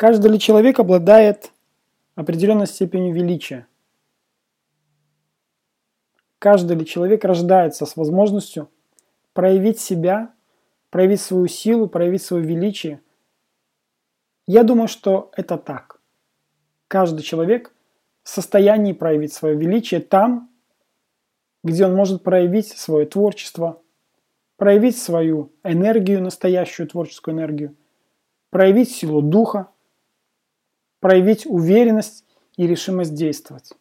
Каждый ли человек обладает определенной степенью величия? Каждый ли человек рождается с возможностью проявить себя, проявить свою силу, проявить свое величие? Я думаю, что это так. Каждый человек в состоянии проявить свое величие там, где он может проявить свое творчество, проявить свою энергию, настоящую творческую энергию, проявить силу духа, проявить уверенность и решимость действовать.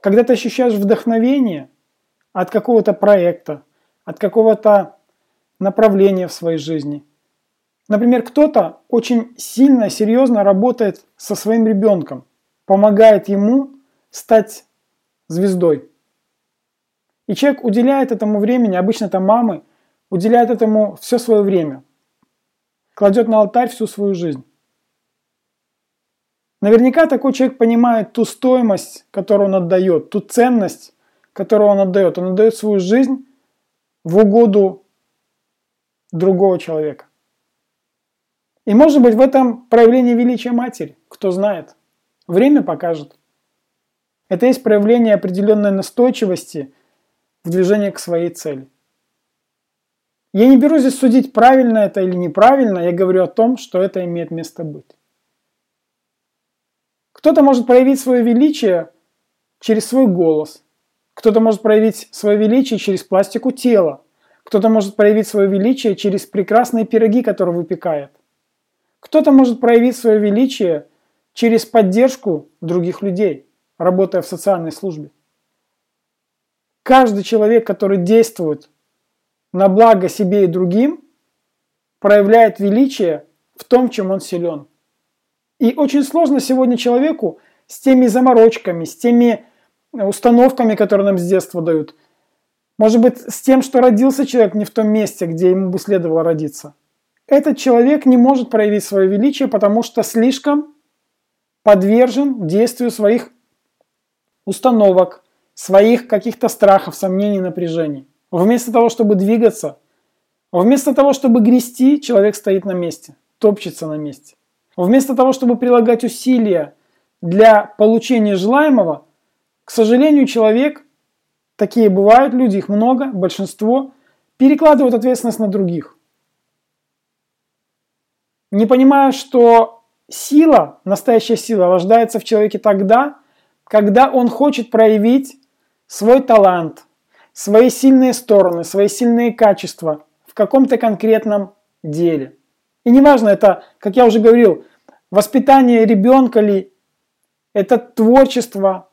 Когда ты ощущаешь вдохновение от какого-то проекта, от какого-то направления в своей жизни. Например, кто-то очень сильно, серьезно работает со своим ребенком, помогает ему стать звездой. И человек уделяет этому времени, обычно это мамы, уделяет этому все свое время, кладет на алтарь всю свою жизнь. Наверняка такой человек понимает ту стоимость, которую он отдает, ту ценность, которую он отдает. Он отдает свою жизнь в угоду другого человека. И может быть в этом проявление величия матери, кто знает. Время покажет. Это есть проявление определенной настойчивости в движении к своей цели. Я не беру здесь судить, правильно это или неправильно, я говорю о том, что это имеет место быть. Кто-то может проявить свое величие через свой голос. Кто-то может проявить свое величие через пластику тела. Кто-то может проявить свое величие через прекрасные пироги, которые выпекает. Кто-то может проявить свое величие через поддержку других людей, работая в социальной службе. Каждый человек, который действует на благо себе и другим, проявляет величие в том, чем он силен. И очень сложно сегодня человеку с теми заморочками, с теми э, установками, которые нам с детства дают. Может быть, с тем, что родился человек не в том месте, где ему бы следовало родиться. Этот человек не может проявить свое величие, потому что слишком подвержен действию своих установок, своих каких-то страхов, сомнений, напряжений. Вместо того, чтобы двигаться, вместо того, чтобы грести, человек стоит на месте, топчется на месте. Вместо того, чтобы прилагать усилия для получения желаемого, к сожалению, человек, такие бывают люди, их много, большинство, перекладывают ответственность на других. Не понимая, что сила, настоящая сила, рождается в человеке тогда, когда он хочет проявить свой талант, свои сильные стороны, свои сильные качества в каком-то конкретном деле – и неважно, это, как я уже говорил, воспитание ребенка ли, это творчество,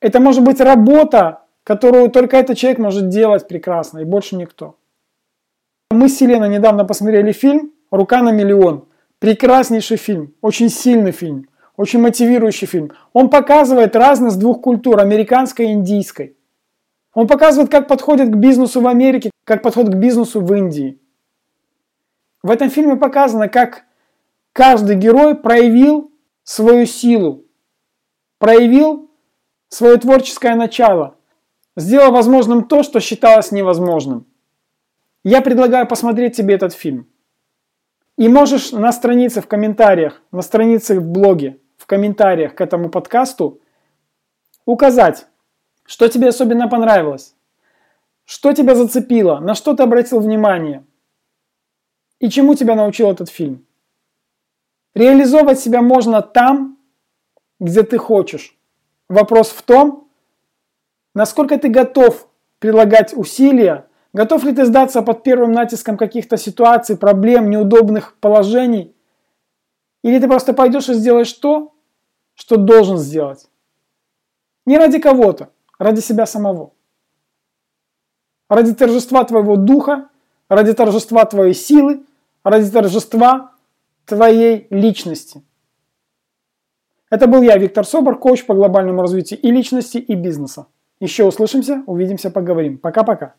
это может быть работа, которую только этот человек может делать прекрасно, и больше никто. Мы с Еленой недавно посмотрели фильм «Рука на миллион». Прекраснейший фильм, очень сильный фильм, очень мотивирующий фильм. Он показывает разность двух культур, американской и индийской. Он показывает, как подходит к бизнесу в Америке, как подходит к бизнесу в Индии. В этом фильме показано, как каждый герой проявил свою силу, проявил свое творческое начало, сделал возможным то, что считалось невозможным. Я предлагаю посмотреть тебе этот фильм. И можешь на странице в комментариях, на странице в блоге, в комментариях к этому подкасту указать, что тебе особенно понравилось, что тебя зацепило, на что ты обратил внимание – и чему тебя научил этот фильм? Реализовывать себя можно там, где ты хочешь. Вопрос в том, насколько ты готов прилагать усилия, готов ли ты сдаться под первым натиском каких-то ситуаций, проблем, неудобных положений, или ты просто пойдешь и сделаешь то, что должен сделать. Не ради кого-то, ради себя самого. Ради торжества твоего духа, ради торжества твоей силы, ради торжества твоей личности. Это был я, Виктор Собор, коуч по глобальному развитию и личности, и бизнеса. Еще услышимся, увидимся, поговорим. Пока-пока.